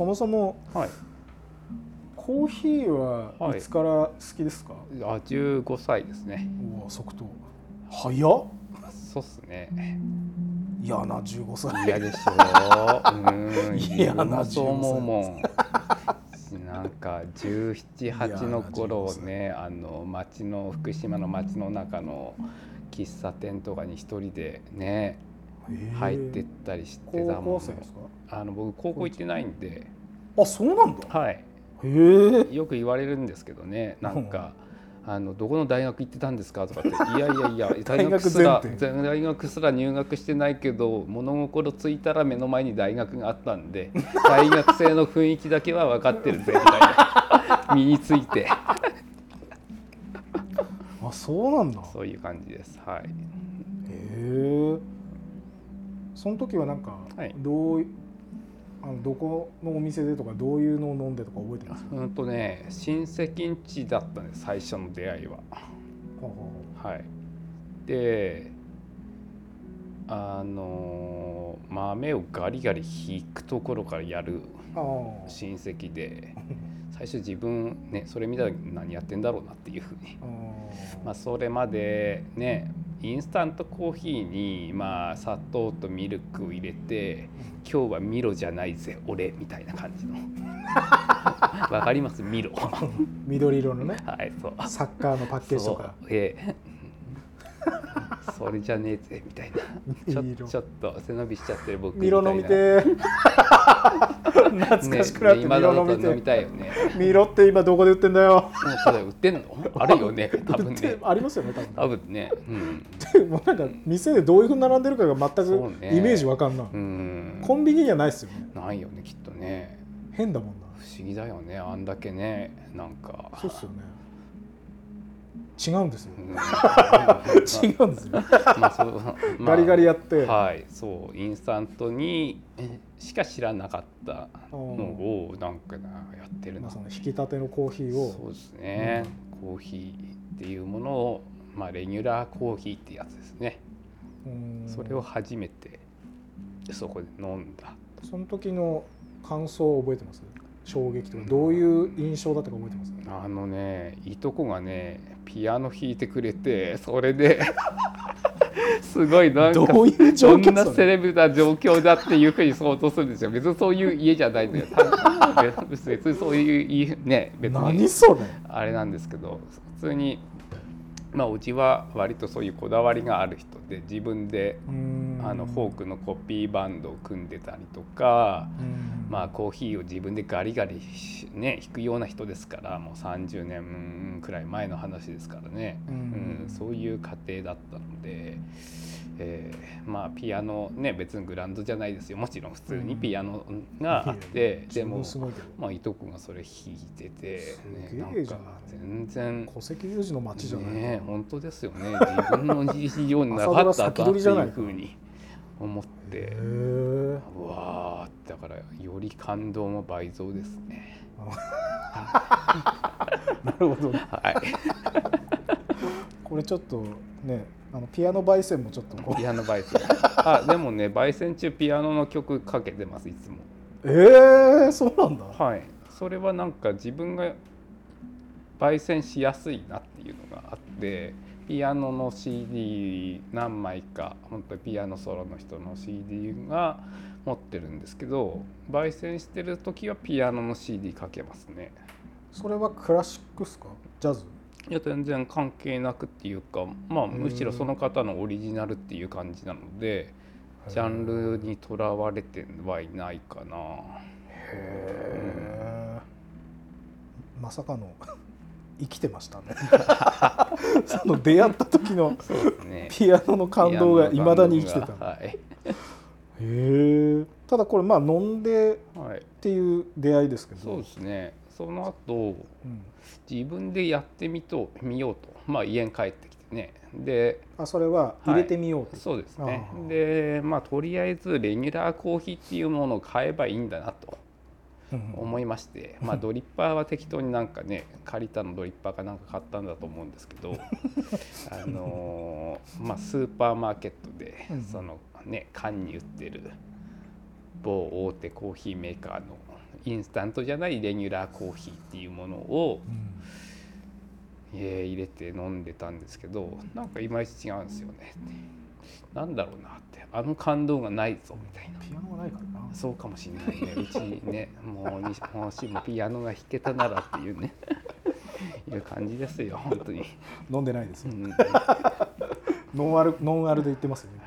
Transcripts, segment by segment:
そもそもはい。コーヒーはい。つから好きですか、あ15歳ですね。うわ即答。早っ。そうっすね。嫌な15歳。嫌でしょ。ううん。嫌なそう思うもん。なんか1718の頃ねあの町の福島の町の中の喫茶店とかに一人でね入ってったりして高たもん校生ですか？あの僕高校行ってないんであそうなんだ。はい。へえ。よく言われるんですけどねなんか。あのどこの大学行ってたんですかとかって「いやいやいや大学すら大学すら入学してないけど物心ついたら目の前に大学があったんで 大学生の雰囲気だけは分かってるぜ」みたいな。身について。あそうなんだ。へそういう感じです。はい、え。その時はなんかはい。どういあのどこのお店でとかどういうのを飲んでとか覚えてます？うんとね親戚ん家だったんです最初の出会いは。はい、であの豆をガリガリ引くところからやる親戚で最初自分ねそれ見たら何やってんだろうなっていうふうに、あまあ、それまでねインスタントコーヒーにまあ砂糖とミルクを入れて「今日はミロじゃないぜ俺」みたいな感じの。わかります？ミロ。は 緑色のね。いそう。サッカーのパッケージとか。そう。ええそれじゃねえぜみたいな。ちょちょっと背伸びしちゃってる僕みたいな。飲みて。ー懐かしくなってミ今ロだと飲みたいよね。ーミロって今どこで売ってんだよ。もうそれ売ってんの？あるよね 多分ね。ありますよね多分多分ね。うん。でもなんか店でどういうふうに並んでるかが全くね。イメージわかんない、うん。コンビニにはないですよね。ないよねきっとね。変だもんな。不思議だよねあんだけねなんか。そうっすよね違うんですよ。うん。違うんですよ。まあそうまあ。ガリガリやって。はい。そうインスタントにえしか知らなかったのをなんかなやってるな。まあその引き立てのコーヒーを。そうですね、コーヒーっていうものをまあレギュラーコーヒーってやつですね。うん。それを初めてそこで飲んだ。その時の感想を覚えてます？衝撃とかどういう印象だったか覚えてます？あのねいとこがねピアノ弾いてくれてそれで すごいなんかどういう状どんなセレブな状況だっていうふうに想像するんですよ。別にそういう家じゃないんだよ別にそういう家ね別に。何それ？あれなんですけど普通にまあうちは割とそういうこだわりがある人で自分でうん。あのフォークのコピーバンドを組んでたりとか、うん。まあ、コーヒーを自分でガリガリしね弾くような人ですからもう30年くらい前の話ですからね、ううんんそういう家庭だったので、えーまあピアノね別にグランドじゃないですよ。もちろん普通にピアノがあって、でもすごいけど。まあ、いとこがそれ弾いてて、すね、げなんか全然戸籍有事の町じゃないね本当ですよね。自分の事情になかったんだっていうふうに思って。うわーだからより感動も倍増ですね。なるほど。はい。これちょっとねあのピアノ焙煎もちょっとこう。ピアノ焙煎。あでもね焙煎中ピアノの曲かけてますいつも。えー、そうなんだ。はい。それはなんか自分が焙煎しやすいなっていうのがあってピアノの CD 何枚か本当にピアノソロの人の CD が持ってるんですけど焙煎してる時はピアノの CD かけますね。それはクラシックっすか？ジャズ？いや全然関係なくっていうかまあむしろその方のオリジナルっていう感じなのでジャンルにとらわれてはいないかな。へえまさかの 生きてましたね。その出会った時のね。ピアノの感動がいまだに生きてた。へはい、えただこれまあ飲んではい、っていう出会いですけど。そうですね。その後うん自分でやってみと見ようと。まあ家に帰ってきてね。であそれは入れてみようと、そうですね。でまあとりあえずレギュラーコーヒーっていうものを買えばいいんだなとうん思いまして、まあ、ドリッパーは適当になんかね借りたのドリッパーかなんか買ったんだと思うんですけど。あのーまあ、スーパーマーケットでうん。そのね缶に売ってる某大手コーヒーメーカーのインスタントじゃないレギュラーコーヒーっていうものを、えー入れて飲んでたんですけどなんかいまいち違うんですよね。なんだろうなって。あの感動がないぞみたいな。ピアノがないからな。そうかもしれないね。うちねもうに もしもピアノが弾けたならっていうね。いう感じですよ本当に、飲んでないですよ。うん、ノンアルノンアルで言ってますよね。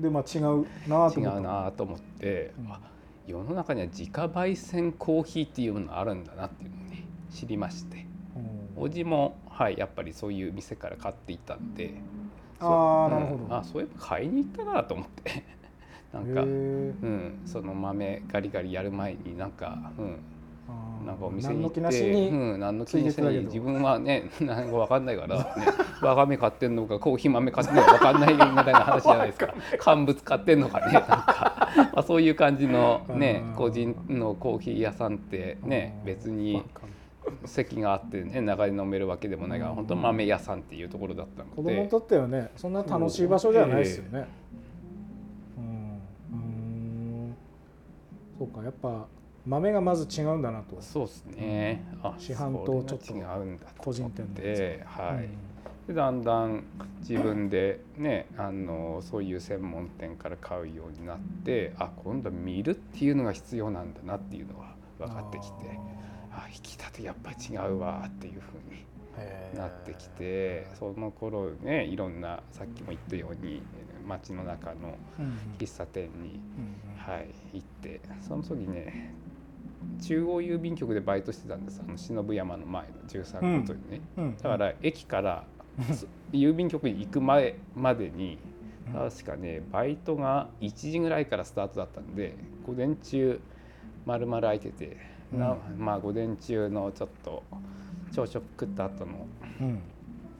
でまあ違うなと違思った。うなと思って、うん。あ世の中には自家焙煎コーヒーっていうものがあるんだなっていうのをね知りまして。うん。おじも、はい、やっぱりそういう店から買っていたんでああなるほど。うんあそういえば買いに行ったなと思って。なんか、うん、その豆ガリガリやる前になんか、うん、なんかお店に行って何の何の気なしつい自分はね何か分かんないから、ね、わがめ買ってんのかコーヒー豆買ってんのか分かんないみたいな話じゃないですか。乾物買ってんのかねなんか、まあ、そういう感じのねうん。個人のコーヒー屋さんってねうん。別に席があってね長で飲めるわけでもないからうん。本当豆屋さんっていうところだった子ので。供にとってはねそんな楽しい場所じゃないですよね。うん。うん。そうかやっぱ豆がまず違うんだなと。そうですね。あ市販とちょっと違うんだと個人店のやつて。はい。うん。でだんだん自分でねあのそういう専門店から買うようになってあ今度は見るっていうのが必要なんだなっていうのが分かってきてあ引き立てやっぱり違うわっていうふうになってきてその頃ねいろんなさっきも言ったように街の中のうん喫茶店に、うん。はい、行ってその時ね中央郵便局でバイトしてたんです。あの忍山の前の13号というね。うん。だから駅からそ 郵便局に行く前までにうん。確かねバイトが1時ぐらいからスタートだったんで午前中丸々空いてて、なまあ午前中のちょっと朝食食った後のうん。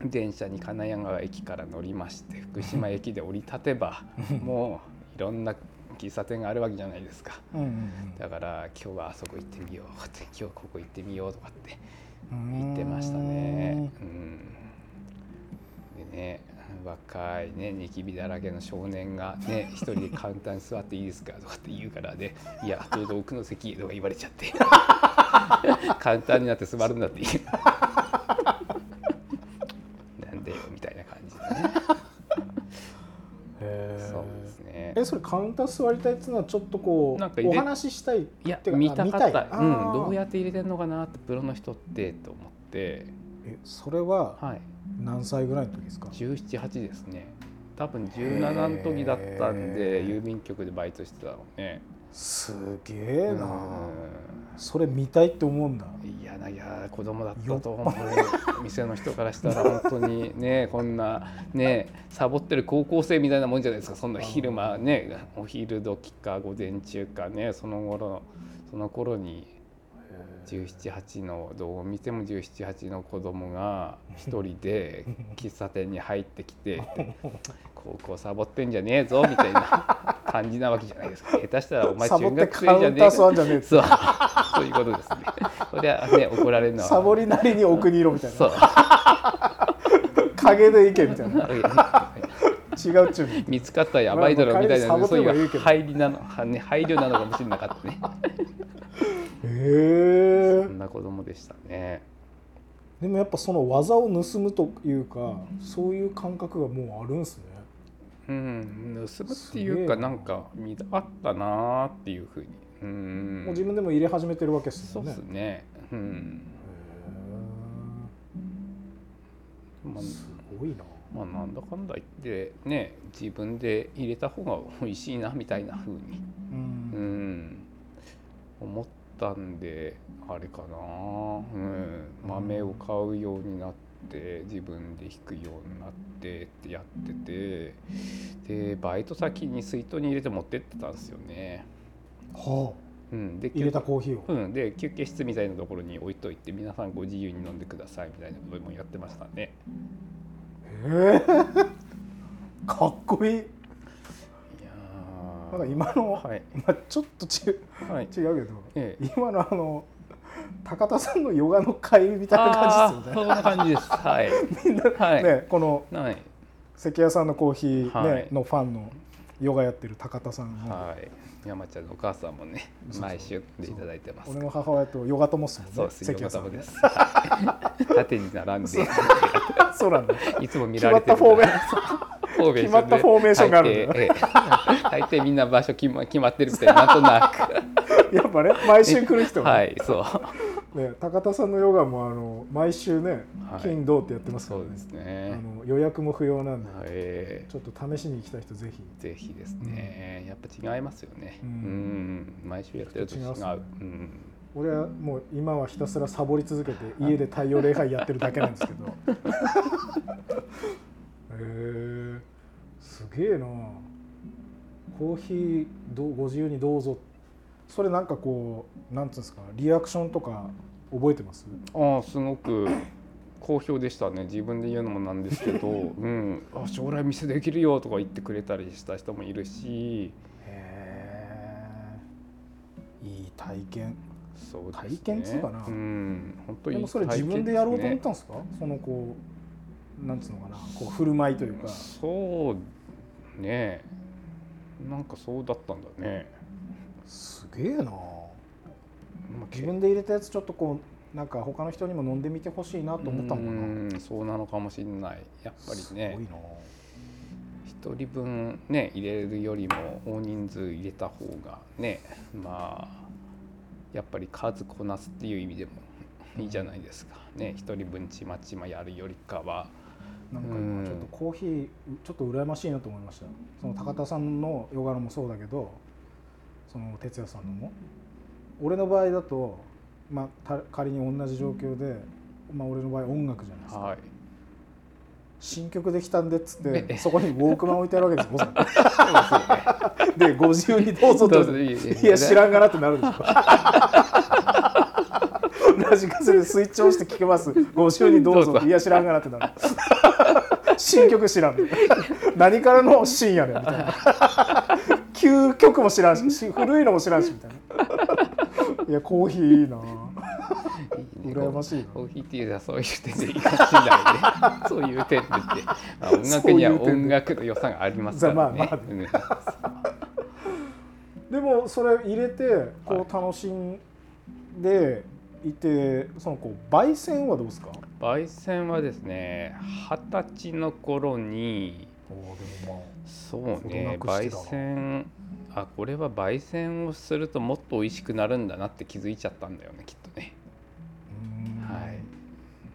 電車に金谷川駅から乗りまして福島駅で降り立てば もういろんな喫茶店があるわけじゃないですか。うんうんだから今日はあそこ行ってみようって今日ここ行ってみようとかってうん。言ってましたね。うん、でね若いねニキビだらけの少年がね一人でカウンターに座っていいですかとかって言うからね「いやどうぞ奥の席へ」とか言われちゃって。カウンターになって座るんだって言うえそれカウンター座りたいっていうのはちょっとこうおなんか入れ話ししたいいや見たかった。うん、どうやって入れてんのかなってプロの人ってと思って。えそれははい。何歳ぐらいの時ですか？178ですね。多分17の時だったんで郵便局でバイトしてたのね。すげえな。うそれ見たいって思うんだ。んいやないや子供だったと思う店の人からしたら本当にね こんなねサボってる高校生みたいなもんじゃないですか。そんな昼間ねお昼時か午前中かねその頃その頃に1718のどう見ても1718の子供が一人で喫茶店に入ってきて高校サボってんじゃねえぞみたいな 感じなわけじゃないですか。下手したらお前中学生じゃねえかんじゃねえってそうそういうことですね。それはね怒られるのは。サボりなりに奥にいろみたいそう。な影で行けみたいな。違うっちゅう。の見つかったらやばいだろみたいな、まあまあそういう入りなのはね配慮なのかもしれなかったね。へえそんな子供でしたね。でもやっぱその技を盗むというかそういう感覚がもうあるんすねうん。盗むっていうかななんかあったなーっていうふうに。うん。もう自分でも入れ始めてるわけですそうですね。うん。まあすごいな。まあなんだかんだ言ってね自分で入れた方が美味しいなみたいなふうに。ううん。ん思ったんであれかな、うん、豆を買うようになって自分で引くようになってってやっててでバイト先に水筒に入れて持ってってたんですよね。はうん、であ入れたコーヒーを。うん、で休憩室みたいなところに置いといて皆さんご自由に飲んでくださいみたいなこともやってましたね。へえ かっこいい。いやー。なんか今の、はい、今ちょっとちはい、違うけどええ。今のあの高田さんのヨガの会みたいな感じですよね。そんな感じです。はい。みんな、はい。ねこのはい。関谷さんのコーヒー、ねはいのファンのヨガやってる高田さんの、はい。山ちゃんのお母さんもね毎週でいただいてます。俺の母親とヨガ友っすもんねそうです。関谷さんね。ヨガ友です。はい。縦に並んで。そう。なんだ。いつも見られてる。ったフォーメーションで決まったフォーメーションがあるんだ。大抵ええ。大抵みんな場所決ま決まってるみたいななんとな やっぱね毎週来る人くはねはいそう。ね高田さんのヨガもあの毎週ねはい。金土ってやってますからね。そうですあねの予約も不要なんで、えちょっと試しに行きたい人ぜひ。えぜひですね。やっぱ違いますよね。ううん。ん毎週やってると違う。ね。うん。俺はもう今はひたすらサボり続けて家で太陽礼拝やってるだけなんですけど。へ えすげえな。コーヒーどうご自由にどうぞ。それなんかこうなんつうんですかリアクションとか覚えてます？ああすごく 好評でしたね。自分で言うのもなんですけど、うん、あ将来店できるよとか言ってくれたりした人もいるし。へえいい体験。そうですね。体験っつうかな。うん。本当にでもそれ自分でやろうと思ったんですか？そのこうなんつうのかなこう振る舞いというか。そうね。なんかそうだったんだね、すげえな。まあ自分で入れたやつちょっとこうなんか他の人にも飲んでみてほしいなと思ったのかな。うんそうなのかもしれない。やっぱりね。すごいな。一人分ね入れるよりも大人数入れた方がねまあやっぱり数こなすっていう意味でもいいじゃないですか。ね一人分ちまちまやるよりかはなんかちょっとコーヒーちょっと羨ましいなと思いました。その高田さんのヨガのもそうだけどその哲也さんのも。俺の場合だとまあた仮に同じ状況でまあ俺の場合音楽じゃないですか。はい。新曲できたんでっつっえてそこにウォークマン置いてあるわけですよ でご自由にどうぞと。どうぞいや知らんがなってなるでしょラジカセでスイッチオンして聞けます。ご自由にどうぞ。どうぞ。いや知らんがなってなる新曲知らん何からの新やねんみたいな。旧曲も知らんしし古いのも知らんしみたいな。いやコーヒーいいな。羨ましいな。コーヒーっていうのはそういう点でいいかもしれないね。そういう点でまあ、音楽には音楽の良さがありますからね。で。もそれ入れてこはう楽しんでいてそのこう焙煎はどうですか？焙煎はですね二十歳の頃にそう程ね焙煎あこれは焙煎をするともっと美味しくなるんだなって気づいちゃったんだよねきっとね。はい。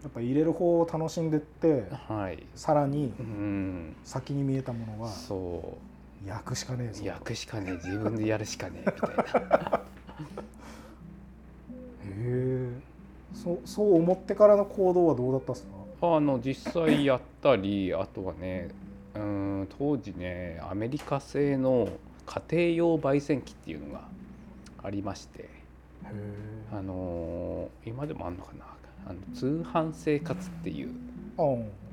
やっぱ入れる方を楽しんでってはい。さらにうん。先に見えたものはそ焼くしかねえぞう焼くしかねえ自分でやるしかねえみたいな。そうそう思ってからの行動はどうだったっすか？あの実際やったりあとはねうん当時ねアメリカ製の家庭用焙煎機っていうのがありましてあのー今でもあんのかな？あの通販生活っていう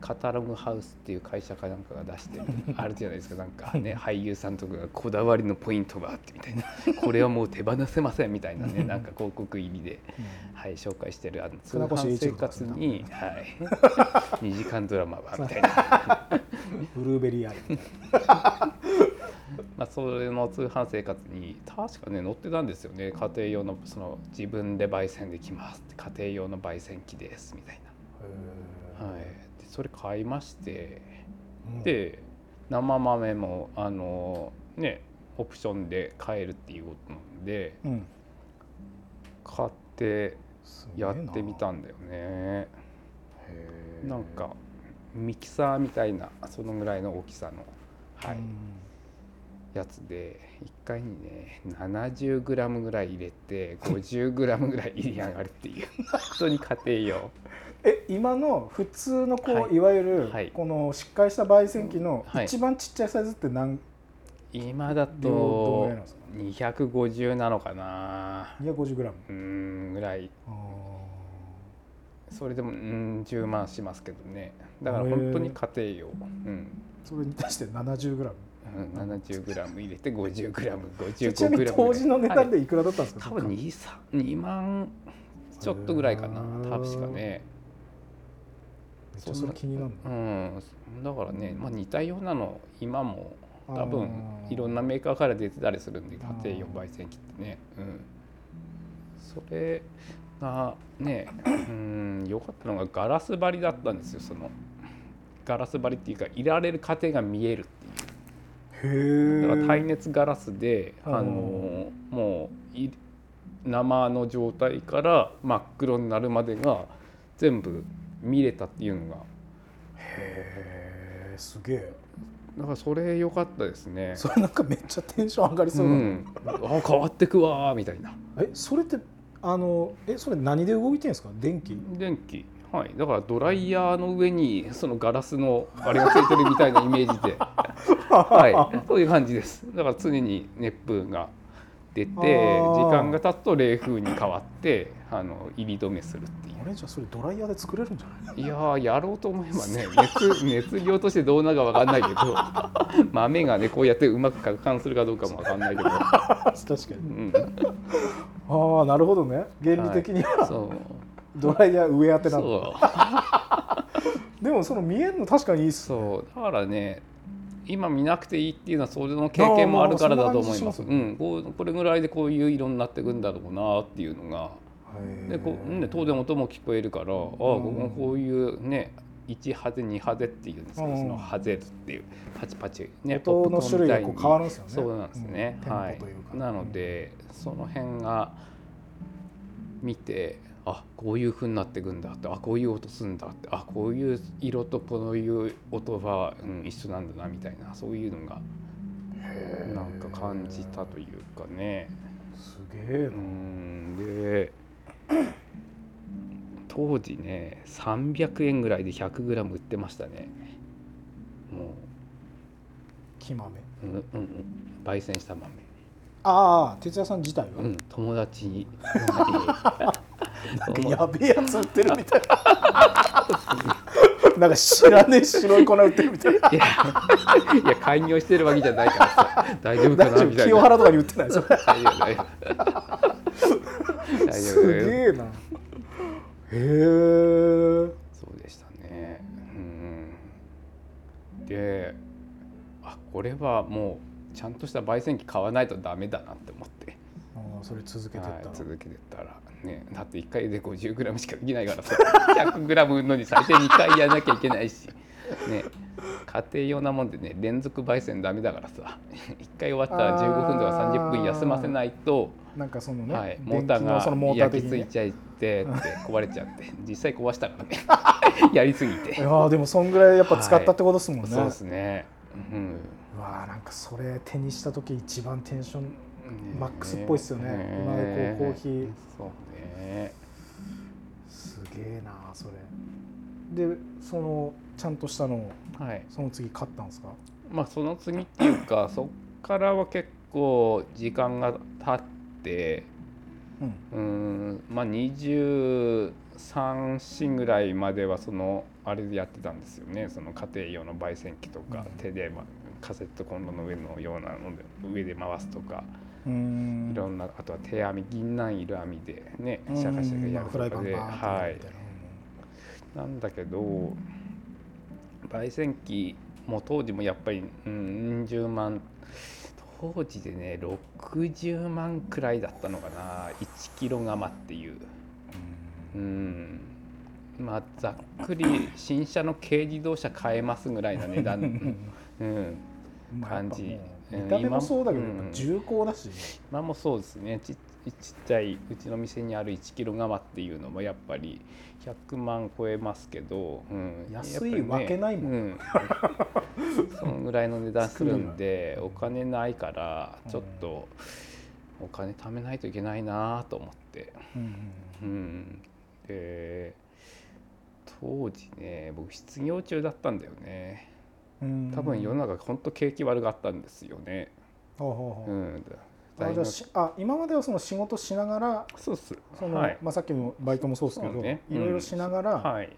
カタログハウスっていう会社かなんかが出してるあるじゃないですか。なんかね俳優さんとかがこだわりのポイントがあってみたいな。これはもう手放せませんみたいなねなんか広告入りで、はい、紹介してるあの通販生活に、はい、2時間ドラマはみたいな、ブルーベリーアイ まあ、それの通販生活に確かね載ってたんですよね。家庭用のその自分で焙煎できます。家庭用の焙煎機ですみたいな、はい、でそれ買いましてで生豆もあのねオプションで買えるっていうことなんでうん。うん買ってやってみたんだよね。なんかミキサーみたいなそのぐらいの大きさの、はい。うん。やつで1回にね 70g ぐらい入れて 50g ぐらい入れ上がるっていう。本当に家庭用え今の普通のこう、はい。い、わゆるはい。このしっかりした焙煎機のはい。一番ちっちゃいサイズって何？今だ量どのぐらいとなんですか250なのかな 250g うーんぐらい。あそれでもうん10万しますけどね。だから本当に家庭用、うん。ーそれに対して 70g うん、70g 入れて 50g55g ちなみに当時の値段で、でいくらだったんですか、多分 2, 2万ちょっとぐらいかな。確かねめっちゃそれ気になるうん。だからね、まあ、似たようなの今も多分いろんなメーカーから出てたりするんで家庭用焙煎機ってね、うん、それがねうん。良かったのがガラス張りだったんですよその。ガラス張りっていうかいられる過程が見えるっていう。へえだから耐熱ガラスで、うん。あのもうい生の状態から真っ黒になるまでが全部見れたっていうのが。へえすげえ。だからそれ良かったですね。それなんかめっちゃテンション上がりそうな、ん、あ変わってくわーみたいな。えそれってあのえそれ何で動いてるんですか？電気？電気。はい。だからドライヤーの上にそのガラスのあれがついてるみたいなイメージで。はい。そういう感じです。だから常に熱風が出て時間が経つと冷風に変わってあの入り止めするっていう。あれじゃあそれドライヤーで作れるんじゃない？いやーやろうと思えばね 熱熱量としてどうなるか分かんないけど 豆がねこうやってうまく攪拌するかどうかも分かんないけど、確かに。うん、ああなるほどね。原理的には、そう。ドライヤー上当てなんだでもその見えるの確かにいいっすね。そう。だからね今見なくていいっていうのはそれの経験もあるからだと思います。うん、これぐらいでこういう色になっていくんだろうなっていうのがでこう、ね、当然音も聞こえるからああこここういうね1ハゼ2ハゼっていうんですけど、うん。そのハゼっていうパチパチね音の種類がこうポップコーンみたいに変わるんですよね。そうなんですね、うん。はい。なのでその辺が見てあこういう風になっていくんだってあこういう音するんだってあこういう色とこういう音は、うん、一緒なんだなみたいなそういうのがなんか感じたというかね。すげえうな、ん。で 当時ね300円ぐらいで 100g 売ってましたね。も木豆。う、うんうんうん、焙煎した豆、ああ哲也さん自体は、うん、友達。に なんかやべえやつ売ってるみたいな。なんか知らねえ白い粉売ってるみたいな。いや いや開業してるわけじゃないからさ。大丈夫かな？みたいな。清原とかに売ってないそれ。大丈夫大丈夫す夫げえな。へえ。そうでしたね。うん、であこれはもうちゃんとした焙煎機買わないとダメだなって思って、ああそれ続けてったら、はい、続けてったら、ね、だって1回で 50g しかできないからさ 100g 売るのに最低2回やらなきゃいけないし、ね、家庭用なもんでね連続焙煎ダメだからさ。1回終わったら15分とか30分休ませないと。なんかそのね、はい、モ電ーターが焼き付いちゃってって 壊れちゃって。実際壊したからね。やりすぎて。いやーでもそんぐらいやっぱ使ったってことですもんね、そうですね。うん。うわーなんかそれ手にした時一番テンションねマックスっぽいっすよね。今までこうコーヒー。そうね。すげえなそれ。でそのちゃんとしたのをはい。その次買ったんですか？まあその次っていうかそっからは結構時間が経ってうん。うんまあ23歳ぐらいまではそのあれでやってたんですよね。その家庭用の焙煎機とか、うん。手で、まあ、カセットコンロの上のようなので上で回すとかうーん。いろんなあとは手編み銀杏色編みでねうん。シャカシャカやるとかで、はい。な。んだけど焙煎機も当時もやっぱりうん10万当時でね60万くらいだったのかな。1キロ釜っていう。うん。まあざっくり新車の軽自動車買えますぐらいな値段、うん、感じ。見た目もそうだけどうん重厚だし、今もそうですね。ちちっちゃいうちの店にある1キロ釜っていうのもやっぱり100万超えますけど、うん、安いやっぱりわけないもん。うん、そのぐらいの値段するんでお金ないからちょっとお金貯めないといけないなと思って、うんうん、で当時ね僕失業中だったんだよね。うん。多分世の中本当景気悪かったんですよね。ほうほうほう。うん、あじゃあしあ今まではその仕事しながらそうっす。その、はい。まあ、さっきのバイトもそうですけど、そうね。いろいろしながら、はい、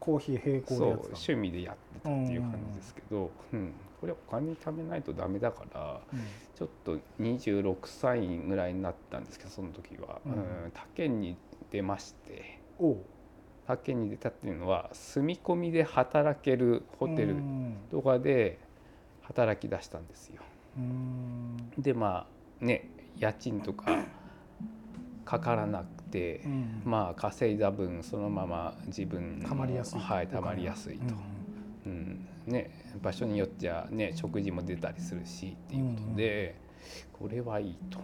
コーヒー並行で趣味でやってたっていう感じですけど、うんこれお金貯めないとダメだからうん。ちょっと26歳ぐらいになったんですけどその時は、うん。うん。他県に出まして。他県に出たっていうのは住み込みで働けるホテルうんとかで働き出したんですよ。うん。でまあね家賃とかかからなくて、うん。まあ稼いだ分そのまま自分のたまりやすい。はいたまりやすいと、うんうん。ね、場所によっちゃね食事も出たりするしっていうことで、これはいいと。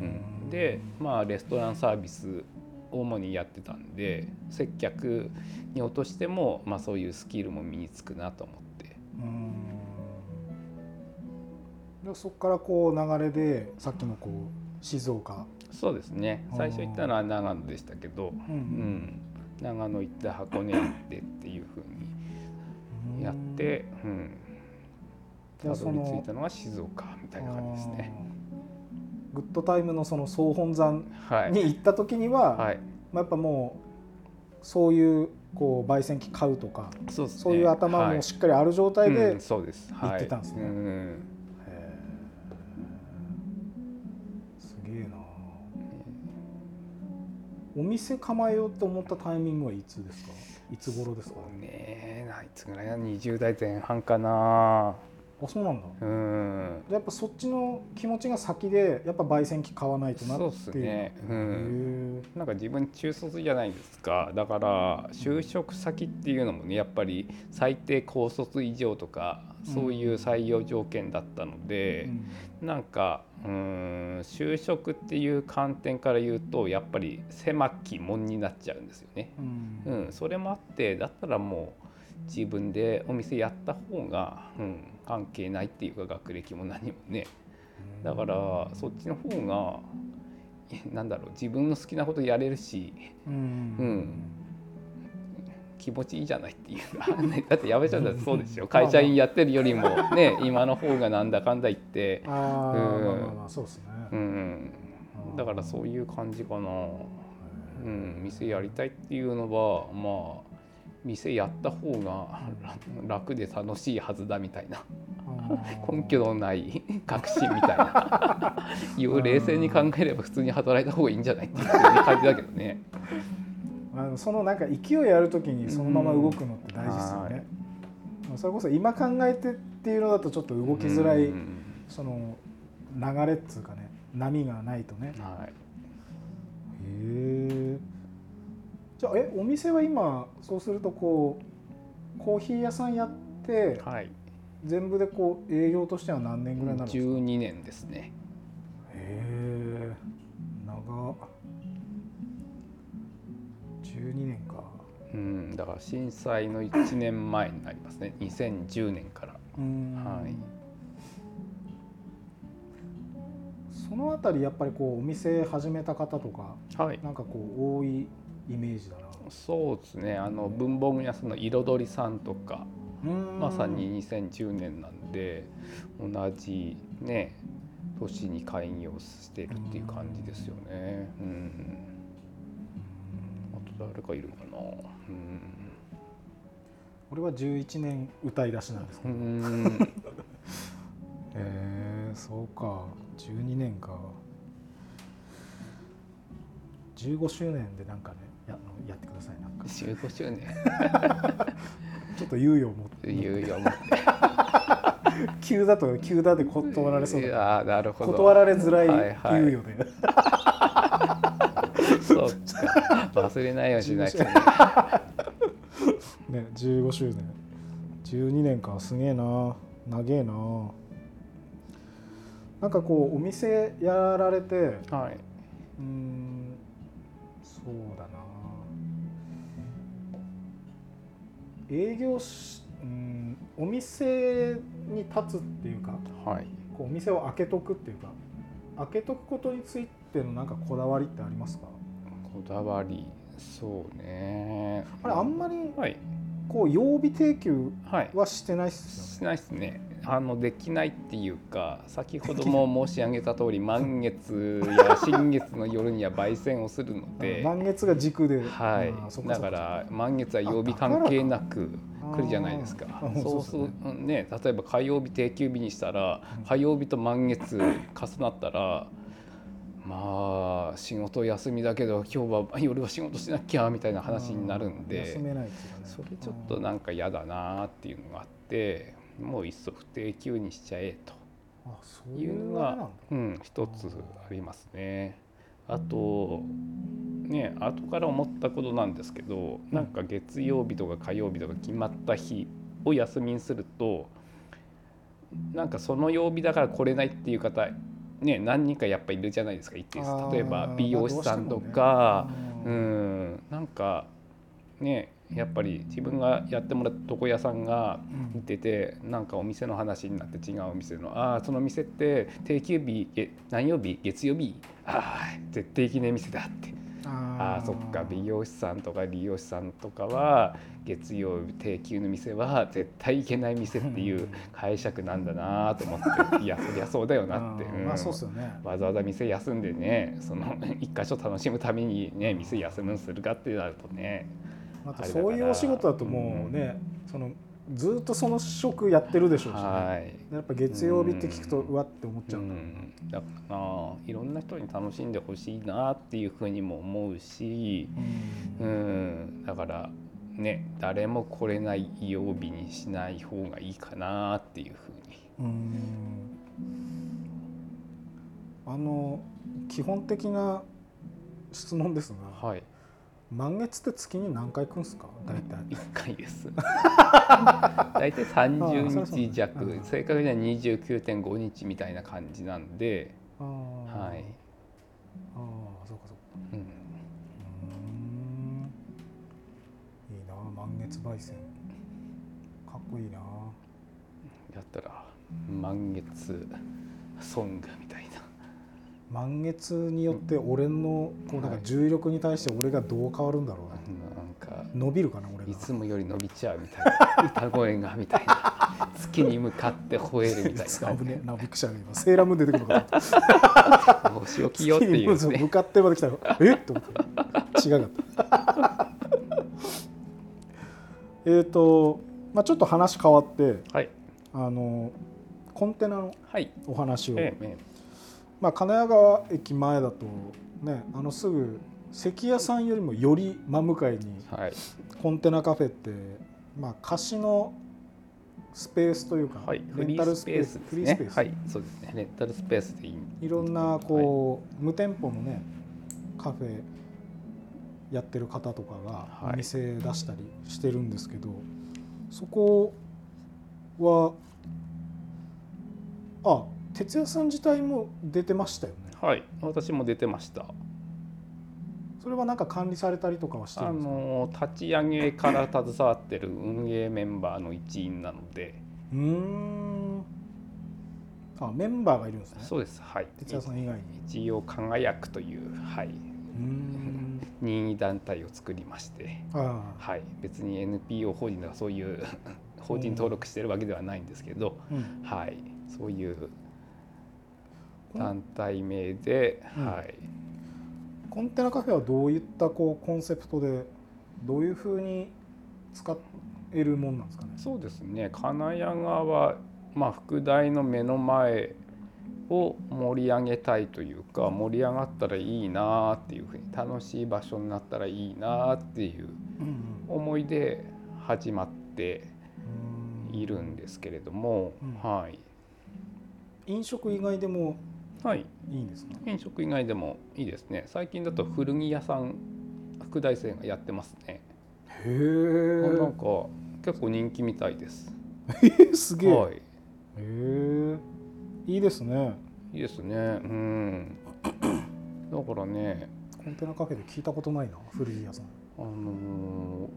うん、でまあレストランサービス主にやってたんで接客に落としても、まあ、そういうスキルも身につくなと思って。うんでそこからこう流れでさっきのこう静岡、そうですね。最初行ったのは長野でしたけど、うんうん、長野行って箱根行ってっていうふうにやって、うん、たどり着いたのが静岡みたいな感じですね。グッドタイムのその総本山はい、に行った時には、はい、まあ、やっぱもうそういうこう焙煎機買うとかそうね。いう頭はい。もしっかりある状態で、行ってたんですね。うんお店構えようと思ったタイミングはいつですか？いつ頃ですか？そうねいつぐらいな20代前半かなあそうなんだ。うん。やっぱそっちの気持ちが先でやっぱ焙煎機買わないとなっていう。そうっすね。うへんなんか自分中卒じゃないですか。だから就職先っていうのもねやっぱり最低高卒以上とかそういう採用条件だったのえで、なんかうん就職っていう観点から言うとやっぱり狭き門になっちゃうんですよね。うん。うん、それもあってだったらもう自分でお店やった方が、うん、関係ないっていうか学歴も何もね。だからそっちの方がなんだろう自分の好きなことやれるしうん。うん。気持ちいいじゃないっていうかね。だってやめちゃったらそうですよ。会社員やってるよりもね今の方がなんだかんだ言って、ああ、うん。まあそうですね、うん、だからそういう感じかな。うん、店やりたいっていうのはまあ店やった方が楽で楽しいはずだみたいな根拠のない確信みたいな いう冷静に考えれば普通に働いた方がいいんじゃないっていう感じだけどね。あのそのなんか勢いある時にそのまま動くのって大事ですようんね。それこそ今考えてっていうのだとちょっと動きづらい、うんその流れっつうかね波がないとね。はい、へえ。じゃあえお店は今そうするとこうコーヒー屋さんやってはい、全部でこう営業としては何年ぐらいになるんですか？12年ですね。へえ。長。12年か。うん、だから震災の1年前になりますね2010年から。うんはいそのあたりやっぱりこうお店始めた方とかはいなんかこう多いイメージだな。そうですね。あの文房具屋さんの彩りさんとかまさに2010年なんで同じね年に開業してるっていう感じですよね。うん、あと誰かいるかな。うん。俺は11年歌い出しなんですけうど、えそうか。12年か。15周年でなんかねややってくださいなんか。15周年ちょっと猶予を持って。いうよ急だと急だで断られそういだやなるほど。断られづらいはいはい。猶予で、そうか。忘れないようにしないとね。ね15周年。12年かすげえな。長えな。なんかこうお店やられてうはい。ーんそうだな営業しうんお店に立つっていうかはい。こうお店を開けとくっていうか開けとくことについてのなんかこだわりってありますか？こだわりそうね。あれあんまりはい。こう曜日提供はい。はしてないっすしないですねあのできないっていうか先ほども申し上げた通り満月や新月の夜には焙煎をするので、満月が軸で、はい。だから満月は曜日関係なく来るじゃないですか。そうするね例えば火曜日定休日にしたらうん。火曜日と満月重なったらまあ仕事休みだけど今日は 夜は仕事しなきゃみたいな話になるんでね。それちょっとなんか嫌だなっていうのがあってもういっそ不定休にしちゃえと。いいううのがうん、一つありますね。あとね後から思ったことなんですけどなんか月曜日とか火曜日とか決まった日を休みにするとなんかその曜日だから来れないっていう方ね何人かやっぱいるじゃないですか一定数。例えば美容師さんとまかあどうしてうんなんかねやっぱり自分がやってもらった床屋さんがうん。見ててなんかお店の話になって違うお店のああその店って定休日え何曜日月曜日ああ絶対行けない店だって。ああそっか美容師さんとか理容師さんとかは月曜日定休の店は絶対行けない店っていう解釈なんだなと思って いやそりゃそうだよなって、うんうん。まあそうっすよね。わざわざ店休んでねその一箇所楽しむためにね店休むにするかってなるとねまたそういうお仕事だともうね、そのずっとその職やってるでしょうしね、はい。やっぱ月曜日って聞くとうん。うわって思っちゃううん。だ、からないろんな人に楽しんでほしいなっていうふうにも思うし、うん、だからね誰も来れない曜日にしない方がいいかなっていうふうに。うん。あの基本的な質問ですが、はい満月って月に何回来るんですか？大体。1回です。大体30あそりゃそうだね日弱うん正確には29.5日みたいな感じなんで、はい。ああそうかそうか。うん、うーん。いいな満月焙煎。かっこいいな。やったら満月ソングみたいな。満月によって俺のこうなんかはい重力に対して俺がどう変わるんだろうな、なんか伸びるかな俺いがつもより伸びちゃうみたいな。歌声がみたいな。月に向かって吠えるみたいな。ねえ。なびっくりした今セーラームーン出てくるのかなお仕置きよっていうね。向かってまで来たらえ？っと思って違かった。えっとまあちょっと話変わってはい。あのコンテナのはい。お話を、えええまあ、金谷川駅前だとねあのすぐ関屋さんよりもより真向かいにえはい。コンテナカフェって、まあ、貸しのスペースというか、はい。フレンタルリースペースフリースペース、ねはい。そうですね。レンタルスペースでいい。いろんなこう、無店舗のねカフェやってる方とかがはい。お店出したりしてるんですけど、そこはあ哲也さん自体も出てましたよね。はい。私も出てました。それはなんか管理されたりとかはしてるあんですか？の立ち上げから携わってる運営メンバーの一員なので。うーん。あメンバーがいるんですね。そうです。はい。哲也さん以外に。一応輝くというはい。うーん。任意団体を作りまして。あはい、別に NPO 法人とかそういう 法人登録してるわけではないんですけど、あ、うん。はい、そういう団体名で、うん。はい、コンテナカフェはどういったこうコンセプトでどういうふうに使えるもんなんですかね？そうですね。金谷川は、まあ、副題の目の前を盛り上げたいというか盛り上がったらいいなっていうふうに楽しい場所になったらいいなっていううん。思いで始まってうん。いるんですけれども、うん。はい、飲食以外でもはい、いいんですか？飲食以外でもいいですね。最近だと古着屋さん副大生がやってますね。へなんか結構人気みたいです。えすげえ、はい。へえいいですね。いいですね。うん。だからねコンテナカフェで聞いたことないな古着屋さん。あのー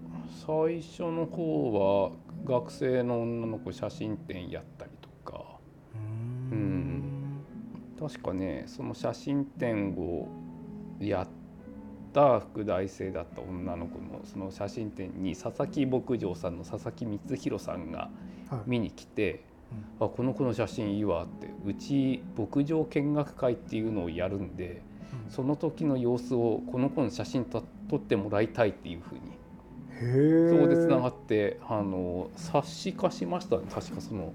最初の方は学生の女の子写真展やったりとか。うーん確かねその写真展をやった副大生だった女の子のその写真展に佐々木牧場さんの佐々木光弘さんがはい。見に来て「あこの子の写真いいわ」ってうち牧場見学会っていうのをやるんでうん。その時の様子をこの子の写真と撮ってもらいたいっていうふうにそこでつながってあの冊子化しましたね確かその。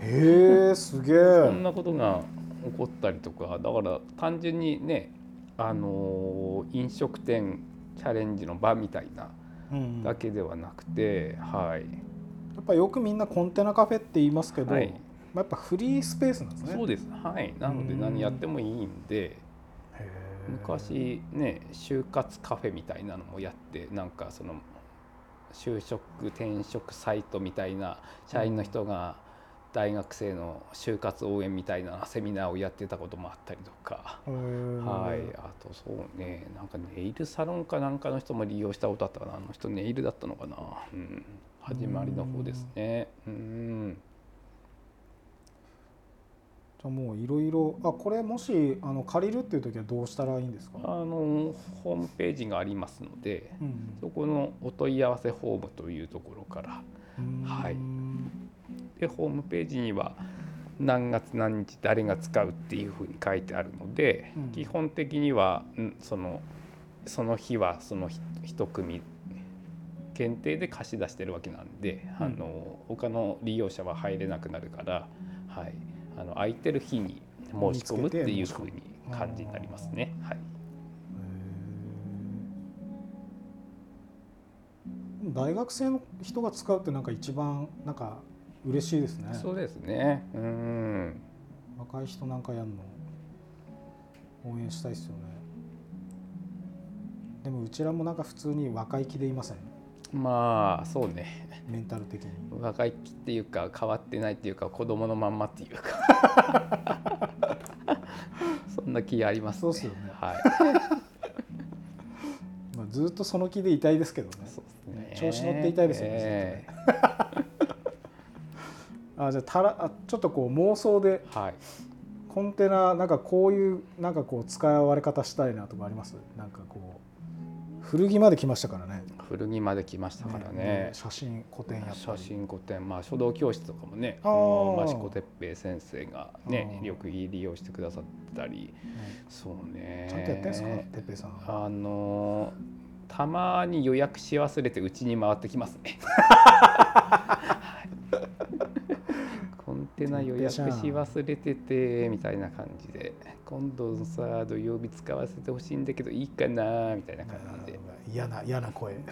へえすげそんえなことが起こったりとかだから単純にねあの飲食店チャレンジの場みたいなうんうん。だけではなくて、はい。やっぱよくみんなコンテナカフェって言いますけど、はい。まあ、やっぱフリースペースなんですね。そうです。はい。なのでうん。何やってもいいんでへー。昔ね就活カフェみたいなのもやってなんかその就職転職サイトみたいな社員の人が大学生の就活応援みたいなセミナーをやってたこともあったりとか。はい、あとそうね。なんかネイルサロンかなんかの人も利用したことあったかな。あの人ネイルだったのかな、うん、始まりの方ですね。うん。じゃあもういろいろあこれもしあの借りるっていう時はどうしたらいいんですか、あのホームページがありますのでうんそこのお問い合わせフォームというところから。うん。はいでホームページには何月何日誰が使うっていうふうに書いてあるので、うん。基本的にはんそのその日はそのひ一組限定で貸し出してるわけなんで、うん。あの他の利用者は入れなくなるから、はい、あの空いてる日に申し込むっていうふうに感じになりますね。はい、大学生の人が使うってなんか一番なんか嬉しいですね。そうですね。うん。若い人なんかやるの応援したいですよね。でもうちらもなんか普通に若い気でいません？まあそうね。メンタル的に。若い気っていうか変わってないっていうか子供のまんまっていうか。そんな気ありますね。そうっすよね。はい。まあ、ずっとその気でいたいですけどね。そうですね。調子乗っていたいですよねえあじゃあたらあちょっとこう妄想でえはい。コンテナなんかこういうなんかこう使われ方したいなとかあります？なんかこう古着まで来ましたからね。古着まで来ましたからね。写真古典やっ写真古典まあ書道教室とかもねあ益子哲平先生がねよく利用してくださったり。ね。そうね。ちゃんとやってんすか？哲平さん。あのたまに予約し忘れてうちに回ってきますね。コンテナ予約し忘れててみたいな感じで。今度さ土曜日使わせてほしいんだけどいいかなみたいな感じで。嫌な嫌な声。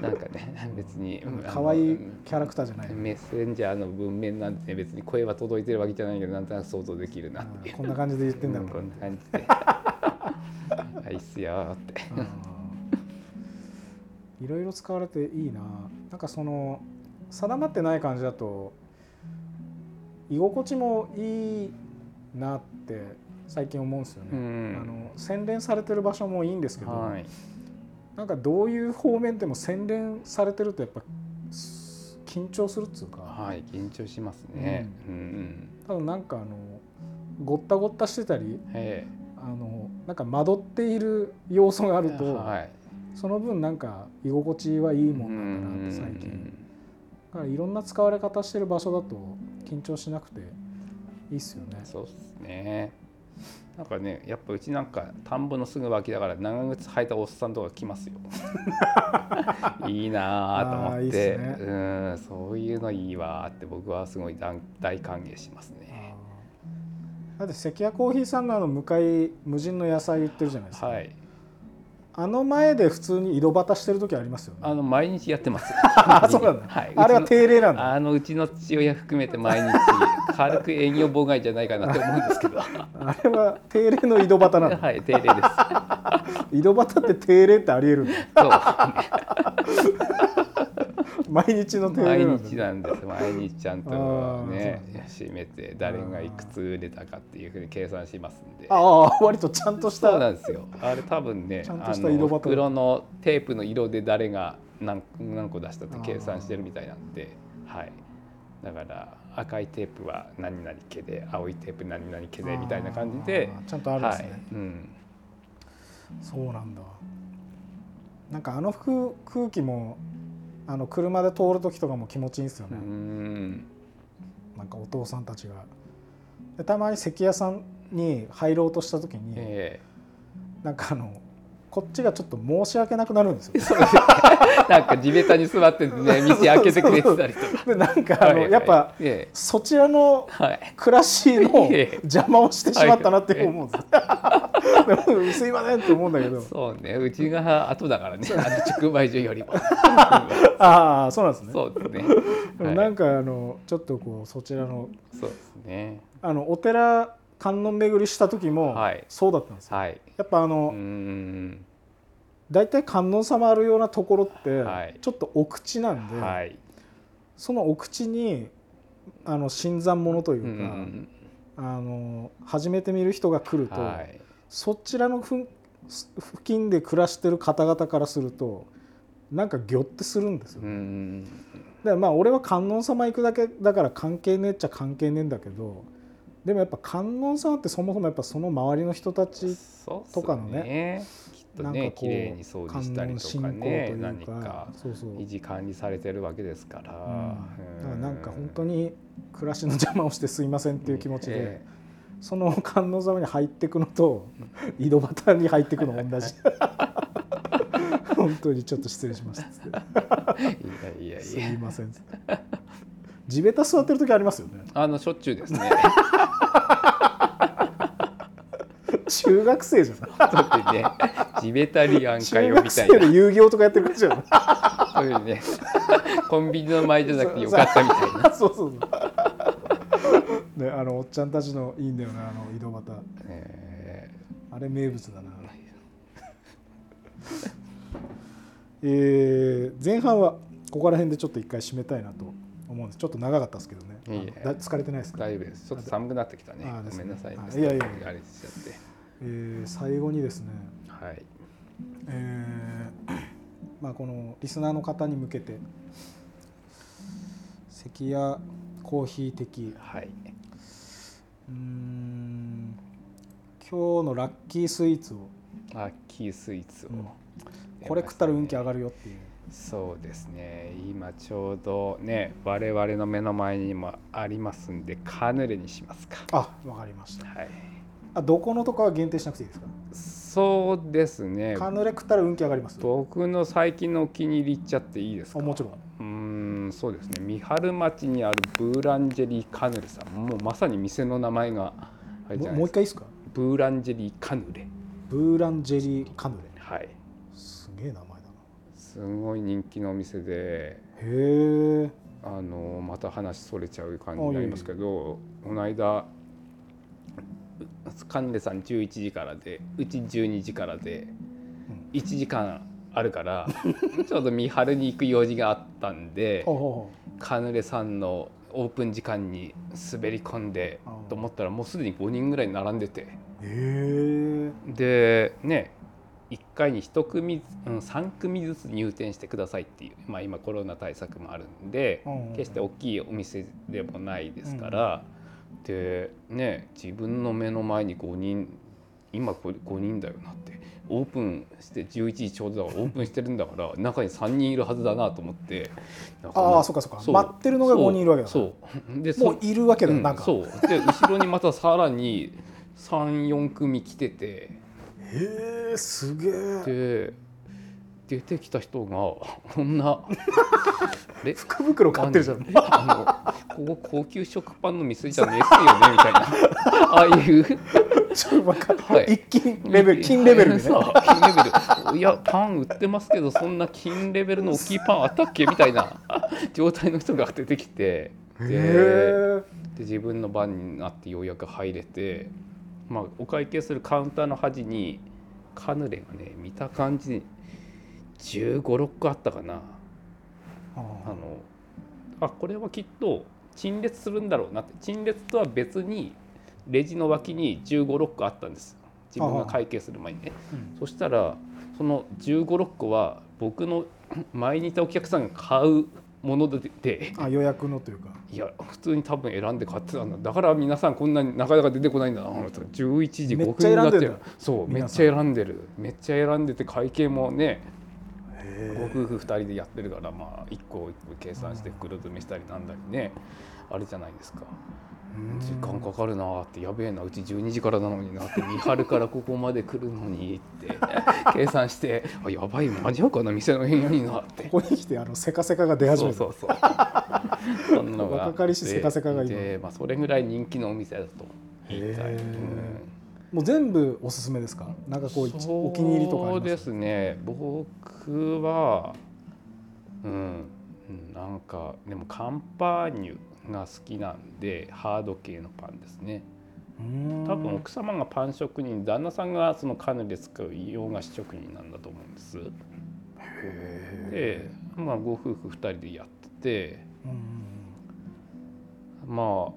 なんかね別に可愛いキャラクターじゃない。メッセンジャーの文面なんてね別に声は届いてるわけじゃないけどなんとなく想像できるなってこんな感じで言ってんだろう。んこんな感じで「はいっすよ」って。うん。いろいろ使われていいな。なんかその定まってない感じだと居心地もいいなって最近思うんですよね、うんあの洗練されてる場所もいいんですけど、はい。なんかどういう方面でも洗練されてるとやっぱす緊張するっつうか、はい緊張しますね。うん。ただなんかあのごったごったしてたりえ。あのなんか惑っている要素があえると、はい、その分なんか居心地はいいもんなんだなって最近だからいろんな使われ方してる場所だと緊張しなくていいっすよねそうですね。なんかねやっぱうちなんか田んぼのすぐ脇だから長靴履いたおっさんとか来ますよ。いいなあと思ってねうんそういうのいいわーって僕はすごい大大歓迎しますね。だって関谷コーヒーさんのあの向かい無人の野菜売ってるじゃないですか、はいあの前で普通に井戸端してる時ありますよね。あの毎日やってます。あそうなんだ、はい、あれは定例なんだ。あのうちの父親含めて毎日軽く営業妨害じゃないかなって思うんですけど。あれは定例の井戸端なんだはい、定例です。井戸端って定例ってありえるそう、毎日の定例毎なんだ日なんです。毎日ちゃんとあねー、締めて誰がいくつ売れたかっていうふうに計算しますんで。ああ割とちゃんとしたそうなんですよ。あれ多分ね、ちゃんとあした色バトルの袋のテープの色で誰が何何個出したって計算してるみたいなんで、はい。だから赤いテープは何々毛で、青いテープ何々毛でみたいな感じで、ちゃんとあるんですね、はい、うん。そうなんだ。なんかあの空空気もあの車で通る時とかも気持ちいいんですようね、ん。なんかお父さんたちが。でたまに関屋さんに入ろうとした時に、え。なんかあのこっちがちょっと申し訳なくなるんですよ。え そうですよね。なんか地べたに座ってね 道開けてくれてたりとか。でなんかあの、はいはい。やっぱえそちらのえはい。暮らしの ええ。邪魔をしてしまったなって思うんです、もすいませんって思うんだけど。そうね。うちが後だからね。あの直売所よりも。ああそうなんですね。そうですね。でもなんかあのちょっとこうそちらのそうですね。あのお寺観音巡りした時もはい。そうだったんですよ、はい。やっぱあのん大体観音様あるようなところってはい。ちょっとお口なんで、はい。そのお口にあの新参者といううか、んあの初めて見る人が来ると、はい。そちらのふん付近で暮らしてる方々からするとなんかギョってするんですよ。うーんでまあ俺は観音様行くだけだから関係ねえっちゃ関係ねえんだけどでもやっぱ観音様ってそもそもやっぱその周りの人たちとかのねきっとなんかこうね綺麗に掃除したりとかね何観音信仰というかそうそう、維持管理されてるわけですから、うん。だからなんか本当にに暮らしの邪魔をしてすいませんっていう気持ちで、えその観音様に入っていくのと 井戸端に入っていくの同じ。本当にちょっと失礼しましたっつって。いやいやすいや。いません地べた座ってる時ありますよね。あのしょっちゅうですね。中学生じゃないだってねジベタリアンか中よみた学生でいな遊戯王とかやってる感じじゃないそういうねコンビニの前じゃなくてよかったみたいな、そうそうそう。ねあのおっちゃんたちのいいんだよなあの井戸端。え。あれ名物だな。えー前半はここら辺でちょっと一回締めたいなと思うんです。ちょっと長かったですけどね。疲れてないですー、か、大丈夫です。ちょっと寒くなってきたね。ごめんなさい。やいやいや。あれしちゃって。えー最後にですね、はい。えー まあ、このリスナーの方に向けて関やコーヒー的。はい、うーん。今日のラッキースイーツを。ラッキースイーツを、うん。これ食ったら運気上るがるよっていうそうですね。今ちょうどね我々の目の前にもありますんでカヌレにしますか。あわかりました。はい。あどこのとかは限定しなくていいですか？そうですね。カヌレ食ったら運気上がります？僕の最近のお気に入り言っちゃっていいですか？あもちろん。うーんそうですね。三春町にあるブーランジェリーカヌレさん。もうまさに店の名前があれじゃもう一回いいですか？ブーランジェリーカヌレ。ブーランジェリーカヌレ。はい。すげえ名前すごい人気のお店でへえあのまた話それちゃう感じになりますけどこの間カヌレさん11時からでうち12時からで1時間あるから ちょうど三春に行く用事があったんでカヌレさんのオープン時間に滑り込んでと思ったらもうすでに5人ぐらい並んでて。でね1回に1組、うん、3組ずつ入店してくださいっていう、まあ、今コロナ対策もあるんで決して大きいお店でもないですから、でね自分の目の前に5人今これ5人だよなってオープンして11時ちょうどだからオープンしてるんだから中に3人いるはずだなと思ってああそうかそうか。待ってるのが5人いるわけだそう。でそもういるわけだ、うんなんかそう。で後ろにまたさらに34組来ててへえすげえで出てきた人がこんな え福袋買ってるじゃん。あのここ高級食パンの店じゃねえっすよねみたいな。ああいう。ちょっとわかはい。一金レベル金レベルでね金レベル。いやパン売ってますけどそんな金レベルの大きいパンあったっけ？みたいな。状態の人が出てきてで自分の番になってようやく入れて、まあ、お会計するカウンターの端にカヌレがね見た感じ1 5 6個あったかな。あのあこれはきっと陳列するんだろうなって。陳列とは別にレジの脇に1 5 6個あったんです。自分が会計する前にね。うん。そしたらその1 5 6個は僕の前にいたお客さんが買うものでであ予約のというか。いや普通に多分選んで買ってたんだ。だから皆さんこんなになかなか出てこないんだな11時5めっちゃ分になっちゃう選んでんだそうめっちゃ選んでる。めっちゃ選んでて会計もねへご夫婦2人でやってるからまあ1個1個計算して袋詰めしたりなんだりねあれじゃないですか時間かかるなーってやべえなうち12時からなのになって三春からここまで来るのにって 計算してあやばい間に合うかな店の辺になって。ここに来てあのセカセカが出始めたそうそうそう。そんなのが若かりしせかせかが今。で、まあ、それぐらい人気のお店だと。言いたい、うん。もう全部おすすめですか？なんかこう一お気に入りとかそうですね僕はうんなんかでもカンパーニュが好きなんでハード系のパンですね。多分奥様がパン職人旦那さんがそのカヌレ使う洋菓子職人なんだと思うんです。へで、まあ、ご夫婦2人でやっててまあ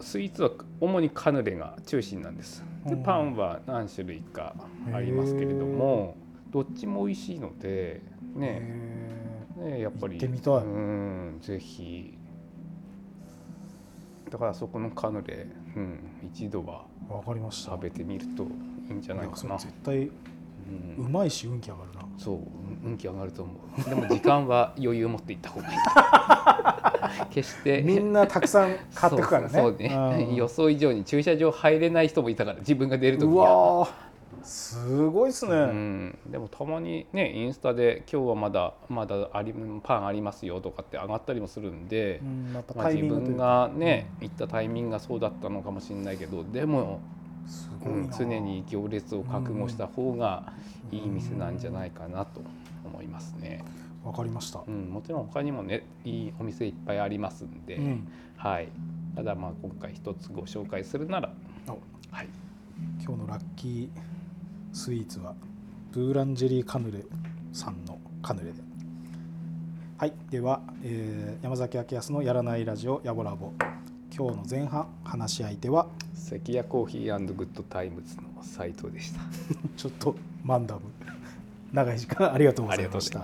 スイーツは主にカヌレが中心なんです。でうん。パンは何種類かありますけれどもどっちも美味しいのでね。へねやっぱり行ってみたい。うんぜひだからそこのカヌレ、うん、一度はーわかりました。食べてみるといいんじゃないかな、絶対う、うんまいし運気上がるな。そううん運気上がると思う。でも時間は余裕を持っていった方がいい。決して。みんなたくさん買ってくからね。そうね。うん。予想以上に駐車場入れない人もいたから自分が出る時うにはすごいっすね、うん、でもたまにねインスタで今日はまだまだありパンありますよとかって上がったりもするんで、うんまあ、自分かがね行ったタイミングがそうだったのかもしれないけどでも、すうん、ごいな。常に行列を覚悟した方がいい店なんじゃないかなと思いますね。わかりました、うん、もちろん他にもねいいお店いっぱいありますんで、うん。はい、ただまあ今回一つご紹介するなら、お。はい、今日のラッキースイーツはブーランジェリーカヌレさんのカヌレではいでは、えー山崎明康のやらないラジオやぼラボ今日の前半話し相手は関谷コーヒーグッドタイムズの斉藤でした。ちょっとマンダム長い時間ありがとうございました。